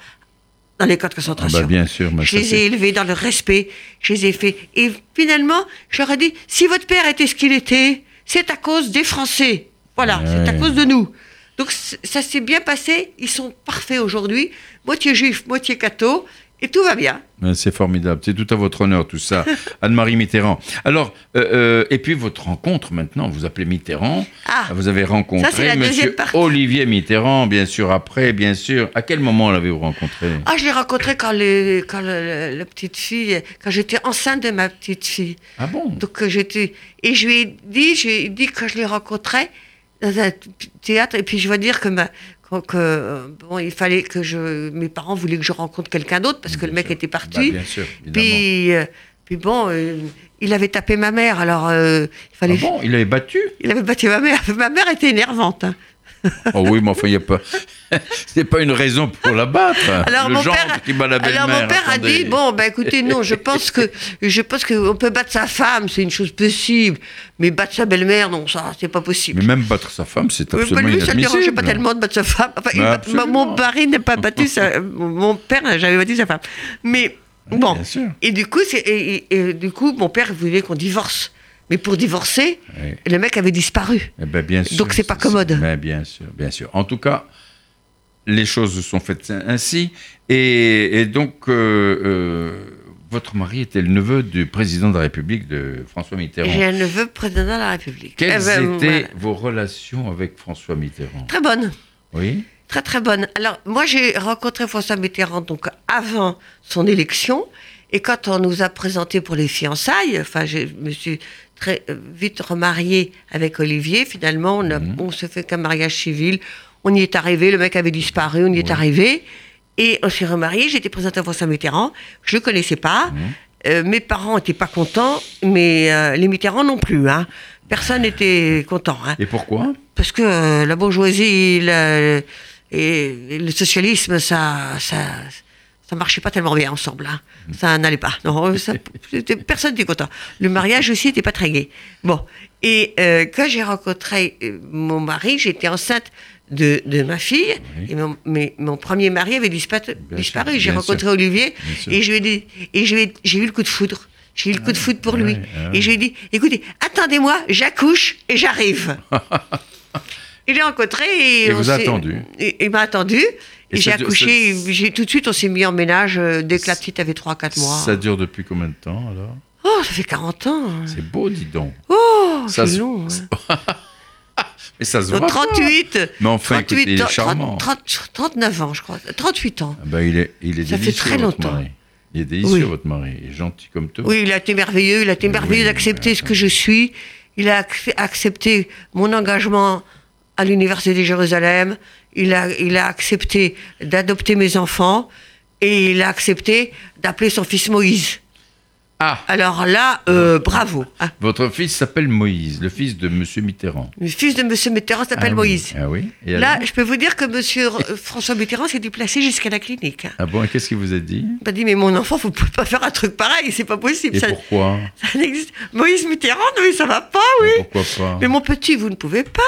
dans les camps de concentration.
Ah bah bien sûr,
je les ai élevés dans le respect, je les ai fait. Et finalement, j'aurais dit, si votre père était ce qu'il était, c'est à cause des Français. Voilà, c'est à cause de nous. Donc ça s'est bien passé, ils sont parfaits aujourd'hui, moitié juifs, moitié catho, et tout va bien.
C'est formidable, c'est tout à votre honneur tout ça, (laughs) Anne-Marie Mitterrand. Alors, euh, euh, et puis votre rencontre maintenant, vous appelez Mitterrand, ah, vous avez rencontré Monsieur Olivier Mitterrand, bien sûr, après, bien sûr. À quel moment l'avez-vous rencontré?
Ah, je l'ai rencontré quand, les, quand la petite fille, quand j'étais enceinte de ma petite fille.
Ah bon?
Donc euh, j'étais, et je lui ai dit, je lui ai dit quand je l'ai rencontré théâtre, et puis je veux dire que ma, que euh, bon, il fallait que je, mes parents voulaient que je rencontre quelqu'un d'autre parce que le mec était parti.
Bah, bien sûr,
puis, euh, puis bon, euh, il avait tapé ma mère, alors il fallait.
Ah bon, il avait battu?
Il avait battu ma mère. Ma mère était énervante. Hein.
Oh oui, mais enfin, il n'y a pas. (laughs) C'est pas une raison pour la battre.
Alors, mon, père, qui bat la alors mon père a dit bon, ben écoutez, non, je pense que je pense qu'on peut battre sa femme, c'est une chose possible, mais battre sa belle-mère, non, ça, c'est pas possible.
Mais même battre sa femme, c'est absolument pas lui, inadmissible. Ça ne dérangeait
pas tellement de battre sa femme. Enfin, mon mari n'a pas battu sa, mon père n'a jamais battu sa femme. Mais bon, et du coup, et, du coup, mon père voulait qu'on divorce. Mais pour divorcer, le mec avait disparu.
Eh ben bien sûr,
Donc c'est pas commode.
Bien sûr, bien sûr. En tout cas, les choses sont faites ainsi. Et, donc, euh, euh, votre mari était le neveu du président de la République, de François Mitterrand.
J'ai un neveu président de la République.
Quelles eh ben, étaient vos relations avec François Mitterrand?
Très bonnes.
Oui.
Très très bonnes. Alors, moi j'ai rencontré François Mitterrand donc avant son élection. Et quand on nous a présenté pour les fiançailles, enfin, je me suis très euh, vite remariée avec Olivier. Finalement, on, mhm. se fait qu'un mariage civil. On y est arrivé, le mec avait disparu, on y est arrivé. Et on s'est remarié, j'étais présente à François Mitterrand, je ne connaissais pas. Mmh. Euh, mes parents n'étaient pas contents, mais euh, les Mitterrand non plus. Hein. Personne n'était content. Hein.
Et pourquoi?
Parce que euh, la bourgeoisie et le socialisme, ça, ça, ça marchait pas tellement bien ensemble. Hein. Ça n'allait pas. Non, ça, personne n'était content. Le mariage aussi n'était pas très gai. Bon. Et quand j'ai rencontré mon mari, j'étais enceinte de, de ma fille. Et mon, mais, mon premier mari avait disparu. J'ai rencontré Olivier et je lui ai dit, et j'ai eu le coup de foudre. J'ai eu le coup de foudre pour lui. Et je lui ai dit, écoutez, attendez-moi, j'accouche et j'arrive. (laughs) il l'ai rencontré et,
et vous a attendu.
il m'a attendu. Et, j'ai accouché, j'ai tout de suite on s'est mis en ménage euh, dès que la petite avait 3-4 mois.
Ça dure depuis combien de temps alors?
Oh, ça fait 40 ans.
C'est beau, dis donc.
Oh, c'est long. Hein. (laughs)
Et ça se voit
38.
Mais enfin, 38, il est charmant.
39 ans, je crois. 38 ans.
Ah bah, il est, il est
ça fait très longtemps.
Mari. Il est délicieux, votre mari. Il est gentil comme tout.
Oui, il a été merveilleux. Il a été merveilleux d'accepter ce que je suis. Il a accepté mon engagement à l'Université de Jérusalem. Il a, il a accepté d'adopter mes enfants. Et il a accepté d'appeler son fils Moïse.
Ah.
Alors là, euh, bravo.
Ah. Votre fils s'appelle Moïse, le fils de M. Mitterrand.
Le fils de M. Mitterrand s'appelle
ah
Moïse.
Ah oui.
là, je peux vous dire que M. Euh, François Mitterrand s'est déplacé jusqu'à la clinique.
Ah bon, et qu'est-ce qu'il vous a dit?
Il m'a dit, mais mon enfant, vous ne pouvez pas faire un truc pareil, c'est pas possible.
Et pourquoi?
Ça n'existe. Moïse Mitterrand, mais ça va pas, oui.
Mais pourquoi pas?
Mais mon petit, vous ne pouvez pas.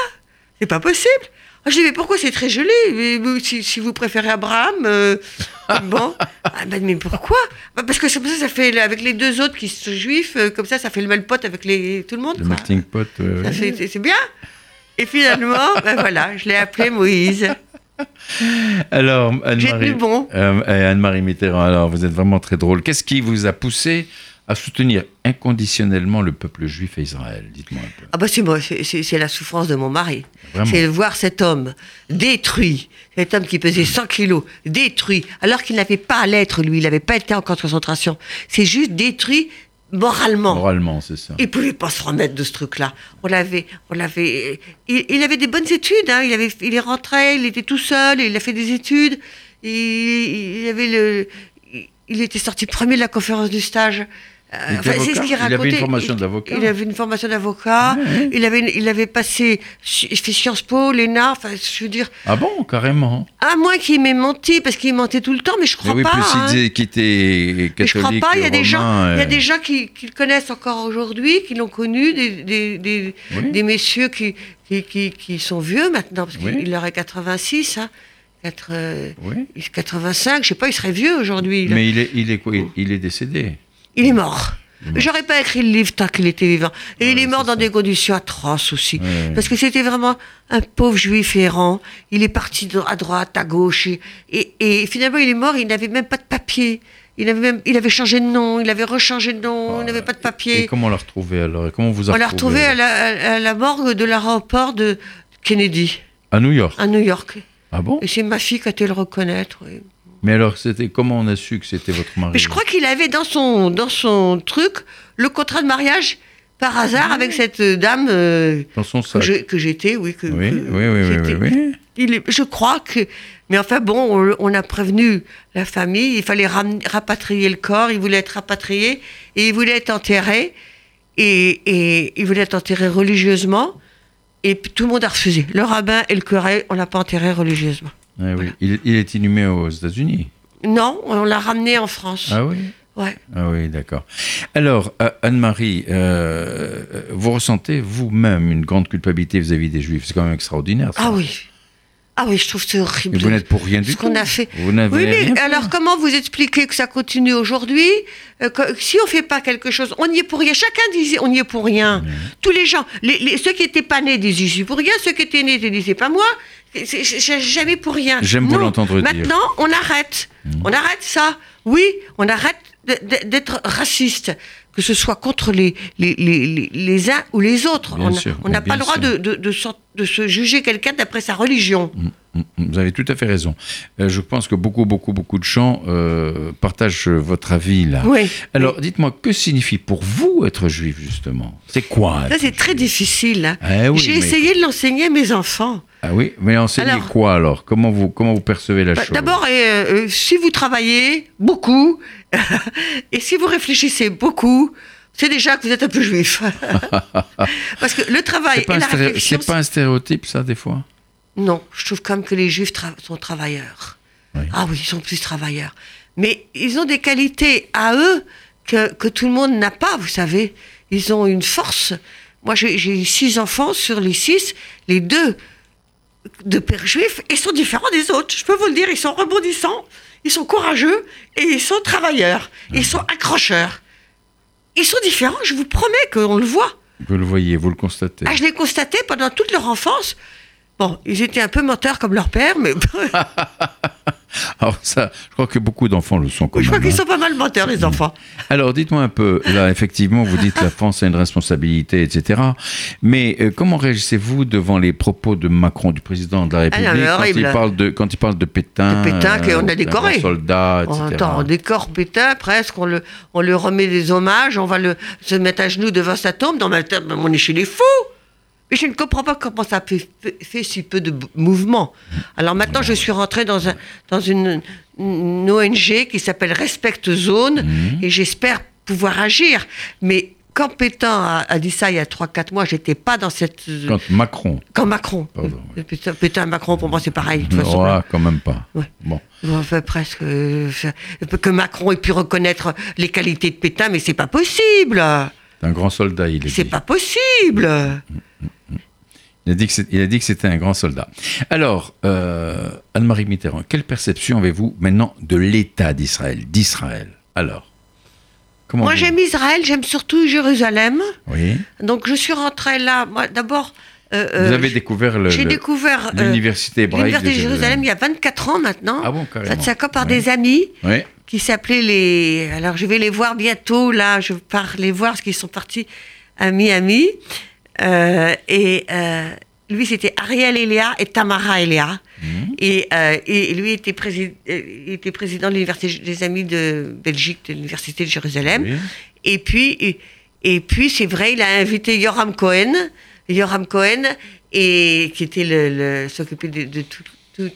C'est pas possible. Ah, je dis, mais pourquoi c'est très joli? Mais, si, vous préférez Abraham, euh, (laughs) bon. Ah, ben, mais pourquoi? Bah, Parce que ça, ça fait, avec les deux autres qui sont juifs, euh, comme ça, ça fait le même pot avec les, tout le monde.
Le melting pot,
C'est bien. Et finalement, (laughs) ben voilà, je l'ai appelé Moïse.
Alors, Anne-Marie
bon.
Euh, Anne-Marie Mitterrand, alors vous êtes vraiment très drôle. Qu'est-ce qui vous a poussé à soutenir inconditionnellement le peuple juif à Israël Dites-moi un peu.
Ah bah c'est moi, c'est la souffrance de mon mari. C'est voir cet homme détruit, cet homme qui pesait 100 kilos, détruit, alors qu'il n'avait pas à l'être, lui, il n'avait pas été en concentration. C'est juste détruit moralement.
Moralement, c'est ça.
Il pouvait pas se remettre de ce truc-là. On l'avait, on l'avait. Il, avait des bonnes études. Hein. Il avait, il est rentré, il était tout seul, il a fait des études. Il, il avait le, il était sorti premier de la conférence du stage.
Euh, c'est ce qu'il racontait. Il avait une formation d'avocat.
Il avait une formation d'avocat. Il avait, il avait passé, il fait Sciences Po, l'ENA. Enfin, je veux dire.
Ah bon, carrément.
À moins qu'il m'ait menti, parce qu'il mentait tout le temps, mais je crois
mais oui,
pas.
Plus il hein. disait qu'il était catholique.
Mais je crois pas. Il y a des
gens,
il y a des gens qui, qui le connaissent encore aujourd'hui, qui l'ont connu, des, des, des, des messieurs qui, qui, qui, sont vieux maintenant, parce qu'il leur est 86. Hein. 4, 85, je sais pas, il serait vieux aujourd'hui.
Mais il est, il est quoi? Il est décédé.
Il est mort. J'aurais pas écrit le livre tant qu'il était vivant. Et il est mort dans des conditions atroces aussi. Parce que c'était vraiment un pauvre juif errant. Il est parti à droite, à gauche. Et, finalement, il est mort, il n'avait même pas de papier. Il avait, même, il avait changé de nom, il avait rechangé de nom, il n'avait pas de papier.
Et comment on l'a retrouvé alors? Comment vous On
l'a retrouvé à la, à la, morgue de l'aéroport de Kennedy.
À New York?
À New York.
Ah bon?
Et c'est ma fille qui a été le reconnaître. Oui.
Mais alors, c'était comment on a su que c'était votre mari?
Mais je crois qu'il avait dans son, dans son truc le contrat de mariage par hasard avec cette dame euh,
dans son sac.
que j'étais, oui. Que,
oui, oui, oui, oui,
Il je crois que. Mais enfin bon, on, a prévenu la famille, il fallait rapatrier le corps, il voulait être rapatrié et il voulait être enterré. Et, et il voulait être enterré religieusement. Et tout le monde a refusé. Le rabbin et le curé, on l'a pas enterré religieusement.
Ah oui. il, est inhumé aux États-Unis
Non, on l'a ramené en France.
Ah oui?
Ouais.
Ah oui, d'accord. Alors, euh, Anne-Marie, euh, vous ressentez vous-même une grande culpabilité vis-à-vis des Juifs? C'est quand même extraordinaire.
Ah oui. Ah oui, je trouve c'est horrible.
vous n'êtes pour rien du
tout. Ce qu'on a fait.
Vous n'avez
oui,
mais
rien alors comment vous expliquez que ça continue aujourd'hui? Euh, Si on fait pas quelque chose, on n'y est pour rien. Chacun disait on n'y est pour rien. Tous les gens, les, ceux qui étaient pas nés disaient je suis pour rien, ceux qui étaient nés disaient pas moi. Jamais pour rien.
J'aime vous l'entendre dire.
Maintenant, on arrête. Mmh. On arrête ça. Oui, on arrête d'être raciste, que ce soit contre les, les, les, les uns ou les autres. on n'a pas le droit de, de, de, se juger quelqu'un d'après sa religion. Mmh,
mmh, vous avez tout à fait raison. Euh, je pense que beaucoup, beaucoup, beaucoup de gens euh, partagent votre avis là.
Oui,
Alors, dites-moi, que signifie pour vous être juif justement? C'est quoi
Ça c'est très difficile. Hein. Eh J'ai essayé de l'enseigner à mes enfants.
Ah oui, mais enseignez quoi alors? Comment vous comment vous percevez la bah, chose?
D'abord, euh, si vous travaillez beaucoup (laughs) et si vous réfléchissez beaucoup, c'est déjà que vous êtes un peu juif. (laughs) Parce que le travail et la réflexion...
C'est pas un stéréotype ça des fois?
Non, je trouve quand même que les juifs sont travailleurs. Ah oui, ils sont plus travailleurs. Mais ils ont des qualités à eux que, que tout le monde n'a pas, vous savez. Ils ont une force. Moi, j'ai six enfants sur les six. Les deux de pères juifs, ils sont différents des autres. Je peux vous le dire, ils sont rebondissants, ils sont courageux et ils sont travailleurs. Ils sont accrocheurs. Ils sont différents, je vous promets qu'on le voit.
Vous le voyez, vous le constatez.
Ah, je l'ai constaté pendant toute leur enfance. Bon, ils étaient un peu menteurs comme leur père, mais... (laughs)
Alors ça, je crois que beaucoup d'enfants le sont. Quand
je
crois
qu'ils hein. sont pas mal menteurs, les enfants.
Alors dites-moi un peu, là effectivement, vous dites la France a une responsabilité, etc. Mais euh, comment réagissez-vous devant les propos de Macron, du président de la ah République, quand, il parle de, quand il parle de Pétain
De Pétain qu'on a décoré.
Soldats, etc.
On, on décore Pétain presque, on le, on le remet des hommages, on va le, se mettre à genoux devant sa tombe, dans ma tête, on est chez les fous mais je ne comprends pas comment ça fait, fait, si peu de mouvement. Alors maintenant, je suis rentrée dans, un, dans une, ONG qui s'appelle Respect Zone mhm. et j'espère pouvoir agir. Mais quand Pétain a, dit ça il y a 3-4 mois, j'étais pas dans cette.
Quand Macron.
Quand Macron. Pardon, Pétain, et Macron, pour moi, c'est pareil. De toute
façon, ouais, quand même pas. Bon.
Enfin, presque. Euh, que Macron ait pu reconnaître les qualités de Pétain, mais c'est pas possible.
Un grand soldat, il est.
C'est pas possible.
Il a dit que c'était un grand soldat. Alors, euh, Anne-Marie Mitterrand, quelle perception avez-vous maintenant de l'État d'Israël D'Israël? Alors
comment Moi, j'aime Israël, j'aime surtout Jérusalem.
Oui.
Donc, je suis rentrée là. Moi, d'abord.
Euh, euh, vous avez découvert l'université hébraïque
de Jérusalem. il y a 24 ans maintenant.
Ah bon, carrément.
Ça par des amis?
Oui
qui s'appelaient les. Alors je vais les voir bientôt, là, je pars les voir parce qu'ils sont partis à Miami. Euh, et euh, lui, c'était Ariel Elia et Tamara Elia. Mhm. Et, euh, et, lui était, était président de l'Université des Amis de Belgique, de l'Université de Jérusalem. Et puis, et, puis c'est vrai, il a invité Yoram Cohen. Yoram Cohen, et, qui était le, s'occuper de, de tout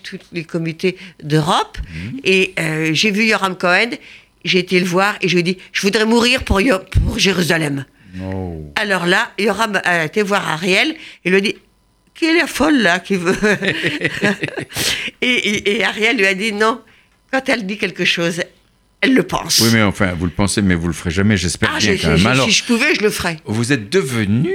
tous les comités d'Europe. Mhm. Et euh, j'ai vu Yoram Cohen, j'ai été le voir et je lui ai dit Je voudrais mourir pour, pour Jérusalem. Alors là, Yoram a été voir Ariel et lui a dit Qui est la folle là qui veut? (laughs) et, Ariel lui a dit Non, quand elle dit quelque chose, elle le pense.
Oui, mais enfin, vous le pensez, mais vous le ferez jamais, j'espère ah, bien.
si je pouvais, je le ferais.
Vous êtes devenu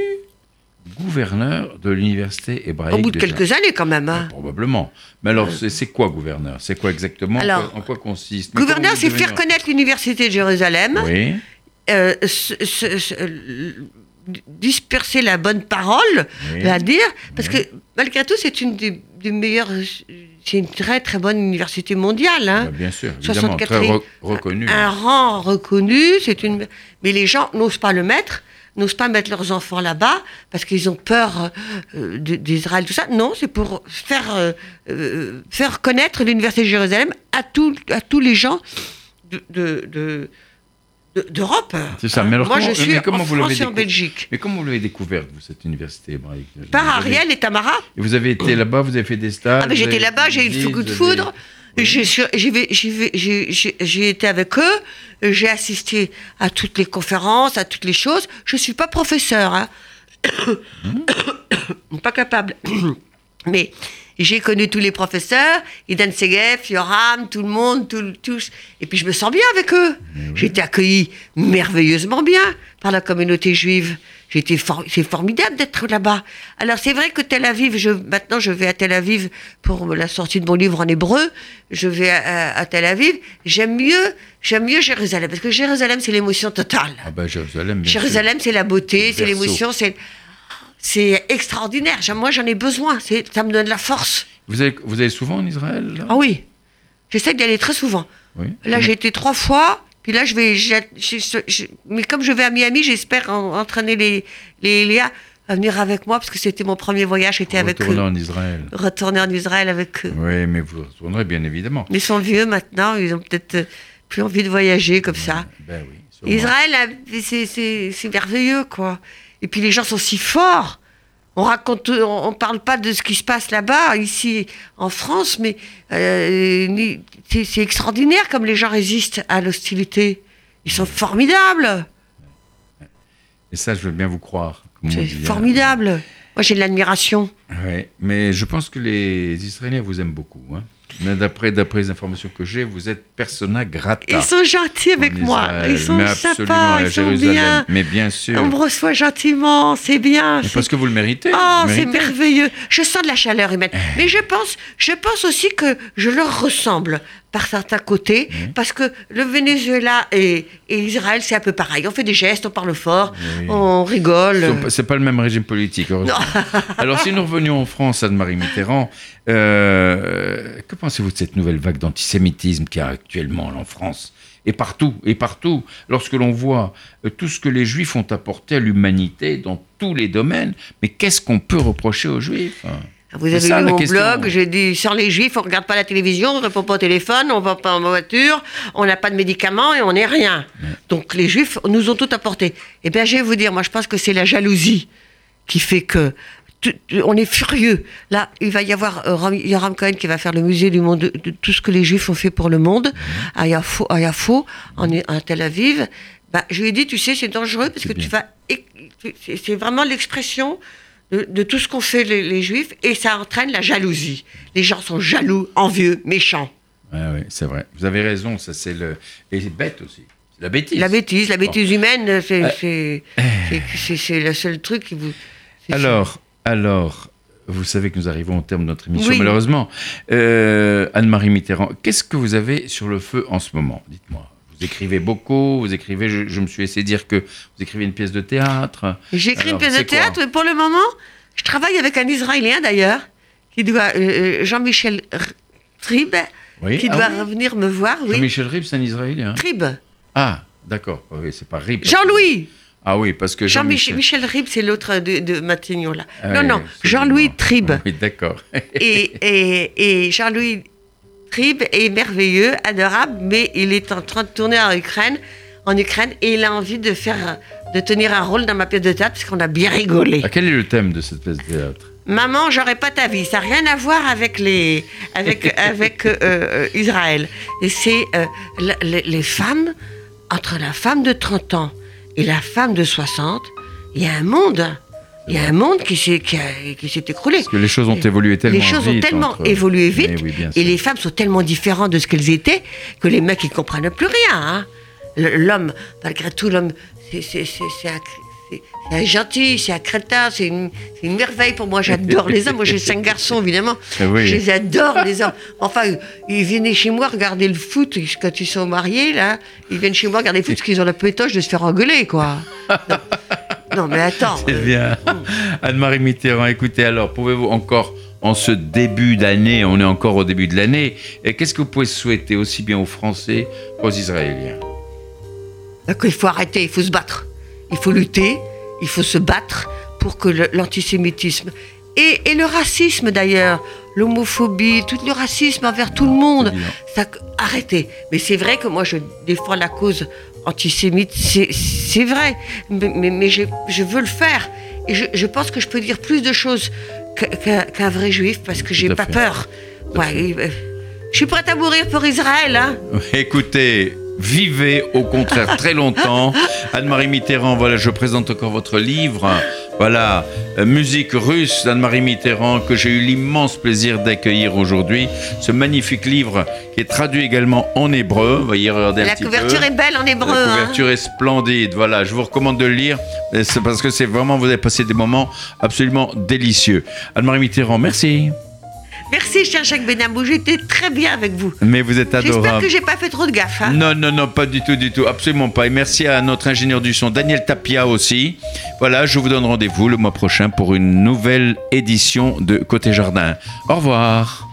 gouverneur de l'université hébraïque.
Au bout de, quelques années, quand même. Hein.
probablement. Mais alors, c'est quoi gouverneur? C'est quoi exactement? En quoi consiste?
Gouverneur, c'est faire connaître l'université de Jérusalem.
Oui.
Euh, disperser la bonne parole, dire, parce que malgré tout, c'est une des, meilleures, c'est une très très bonne université mondiale. Hein. Bah,
bien sûr, évidemment, très reconnue.
Un, un, rang reconnu, c'est une, mais les gens n'osent pas le mettre n'osent pas mettre leurs enfants là-bas parce qu'ils ont peur euh, d'Israël, tout ça. Non, c'est pour faire, euh, euh, faire connaître l'Université de Jérusalem à, à tous les gens de, d'Europe.
C'est ça. Mais alors,
Moi,
comment,
je suis
comment
en
vous
France et en Belgique.
Mais comment vous l'avez découverte, vous, cette université hébraïque?
Par Ariel et Tamara.
Et vous avez été là-bas, vous avez fait des stages
ah, J'étais là-bas, j'ai eu le coup de foudre. J'ai été avec eux, j'ai assisté à toutes les conférences, à toutes les choses. Je ne suis pas professeur, hein. (coughs) (coughs) pas capable. (coughs) Mais j'ai connu tous les professeurs, Idan Segef, Yoram, tout le monde, tous. Et puis je me sens bien avec eux. J'ai été accueilli merveilleusement bien par la communauté juive. c'est formidable d'être là-bas. Alors c'est vrai que Tel Aviv, je, maintenant je vais à Tel Aviv pour la sortie de mon livre en hébreu. Je vais à, Tel Aviv. J'aime mieux, j'aime mieux Jérusalem parce que Jérusalem c'est l'émotion totale.
Ah ben Jérusalem.
Jérusalem c'est la beauté, c'est l'émotion, c'est c'est extraordinaire. Moi j'en ai besoin. Ça me donne la force.
Vous allez, vous allez souvent en Israël
Ah oui, j'essaie d'y aller très souvent. Là j'ai été trois fois. Puis là, je vais. mais comme je vais à Miami, j'espère entraîner les, les Léa à venir avec moi, parce que c'était mon premier voyage, j'étais avec eux.
Retourner en Israël.
Retourner en Israël avec eux.
Oui, mais vous retournerez bien évidemment.
ils sont vieux maintenant, ils ont peut-être plus envie de voyager comme ça.
Ben oui.
Israël, c'est merveilleux, quoi. Et puis les gens sont si forts. On raconte, on, parle pas de ce qui se passe là-bas, ici en France, mais euh, c'est extraordinaire comme les gens résistent à l'hostilité. Ils sont formidables.
Et ça, je veux bien vous croire.
C'est formidable. Moi, j'ai de l'admiration.
Oui, mais je pense que les Israéliens vous aiment beaucoup. Hein. Mais d'après, d'après les informations que j'ai, vous êtes persona grata.
Ils sont gentils avec moi. Ils sont sympas, ils sont bien.
Mais bien sûr.
On me reçoit gentiment, c'est bien.
parce que vous le méritez.
Oh, c'est merveilleux. Je sens de la chaleur humaine. Eh. Mais je pense, je pense aussi que je leur ressemble par certains côtés, parce que le Venezuela et, Israël, c'est un peu pareil. On fait des gestes, on parle fort, on rigole.
C'est pas le même régime politique, (laughs) Alors, si nous revenions en France, Anne-Marie Mitterrand, euh, que pensez-vous de cette nouvelle vague d'antisémitisme qu'il y a actuellement en France et partout, et partout, lorsque l'on voit euh, tout ce que les Juifs ont apporté à l'humanité dans tous les domaines, mais qu'est-ce qu'on peut reprocher aux Juifs?
Vous avez lu mon blog, j'ai dit sur les juifs, on regarde pas la télévision, on répond pas au téléphone, on va pas en voiture, on n'a pas de médicaments et on n'est rien. Donc les juifs nous ont tout apporté. Eh bien, je vais vous dire, moi je pense que c'est la jalousie qui fait que on est furieux. Là, il va y avoir euh, Yoram Cohen qui va faire le musée du monde, de, tout ce que les Juifs ont fait pour le monde, à Yafo, à, Yafo en, à Tel Aviv. Bah, je lui ai dit, tu sais, c'est dangereux parce que tu vas. C'est vraiment l'expression de, tout ce qu'ont fait les, Juifs et ça entraîne la jalousie. Les gens sont jaloux, envieux, méchants.
oui, c'est vrai. Vous avez raison, ça c'est le. Et c'est bête aussi. La bêtise.
La bêtise, la bêtise humaine, c'est le seul truc qui vous.
Alors, alors, vous savez que nous arrivons au terme de notre émission, malheureusement. Euh, Anne-Marie Mitterrand, qu'est-ce que vous avez sur le feu en ce moment? Dites-moi. Vous écrivez beaucoup, vous écrivez, je, me suis laissé dire que vous écrivez une pièce de théâtre.
J'écris une pièce de théâtre, mais pour le moment, je travaille avec un Israélien d'ailleurs, qui doit, euh, euh, Jean-Michel Trib, qui ah doit revenir me voir.
Jean-Michel Rib, c'est un Israélien.
Trib.
Ah, d'accord. Oui, c'est pas Rib.
Jean-Louis.
Ah oui, parce que
Jean-Michel Michel Rib, c'est l'autre de, de Matignon, là. Ah non, non, Jean-Louis Trib.
Oui, d'accord.
et, et, et Jean-Louis Trib est merveilleux, adorable, mais il est en train de tourner en Ukraine, en Ukraine, et il a envie de faire, de tenir un rôle dans ma pièce de théâtre parce qu'on a bien rigolé.
Ah, quel est le thème de cette pièce de théâtre?
Maman, j'aurais pas ta vie. Ça n'a rien à voir avec les, avec, (laughs) avec euh, euh, Israël. Et c'est euh, les femmes entre la femme de 30 ans et la femme de 60, il y a un monde. Il y a un monde qui s'est qui, s'est écroulé.
Parce que les choses ont évolué tellement
vite. Les choses ont tellement évolué vite. et les femmes sont tellement différentes de ce qu'elles étaient que les mecs, ils comprennent plus rien. Hein. L'homme, malgré tout, l'homme, c'est un, gentil, c'est un crétin, c'est une, merveille pour moi. J'adore les hommes. Moi, j'ai cinq garçons, évidemment. (laughs) Je les adore, les hommes. Enfin, ils viennent chez moi regarder le foot quand ils sont mariés, là. Ils viennent chez moi regarder le foot parce qu'ils ont la pétoche de se faire engueuler, quoi. (laughs) Non, mais attends. (laughs)
C'est bien. Anne-Marie Mitterrand, écoutez, alors, pouvez-vous encore, en ce début d'année, on est encore au début de l'année, et qu'est-ce que vous pouvez souhaiter aussi bien aux Français qu'aux Israéliens?
Il faut arrêter, il faut se battre. Il faut lutter, il faut se battre pour que l'antisémitisme et, et, le racisme d'ailleurs, l'homophobie, tout le racisme envers tout le monde, ça, arrêtez. Mais c'est vrai que moi je défends la cause antisémite, c'est vrai, mais, mais, je, je, veux le faire. Et je, je, pense que je peux dire plus de choses qu'un vrai juif parce que j'ai pas peur. Ouais, je suis prête à mourir pour Israël. Hein. (laughs)
Écoutez, vivez au contraire très longtemps. (laughs) Anne-Marie Mitterrand, voilà, je présente encore votre livre. Voilà, euh, musique russe d'Anne-Marie Mitterrand que j'ai eu l'immense plaisir d'accueillir aujourd'hui. Ce magnifique livre qui est traduit également en hébreu. Voyez, regardez
La couverture est belle en hébreu.
La hein. couverture est splendide. Voilà, je vous recommande de le lire. C'est parce que c'est vraiment, vous avez passé des moments absolument délicieux. Anne-Marie Mitterrand, merci.
Merci, cher Jacques Benamou. J'étais très bien avec vous.
Mais vous êtes adorable.
J'espère que j'ai pas fait trop de gaffe. Hein.
non, non, non, pas du tout, du tout. Absolument pas. Et merci à notre ingénieur du son, Daniel Tapia aussi. Voilà, je vous donne rendez-vous le mois prochain pour une nouvelle édition de Côté Jardin. Au revoir.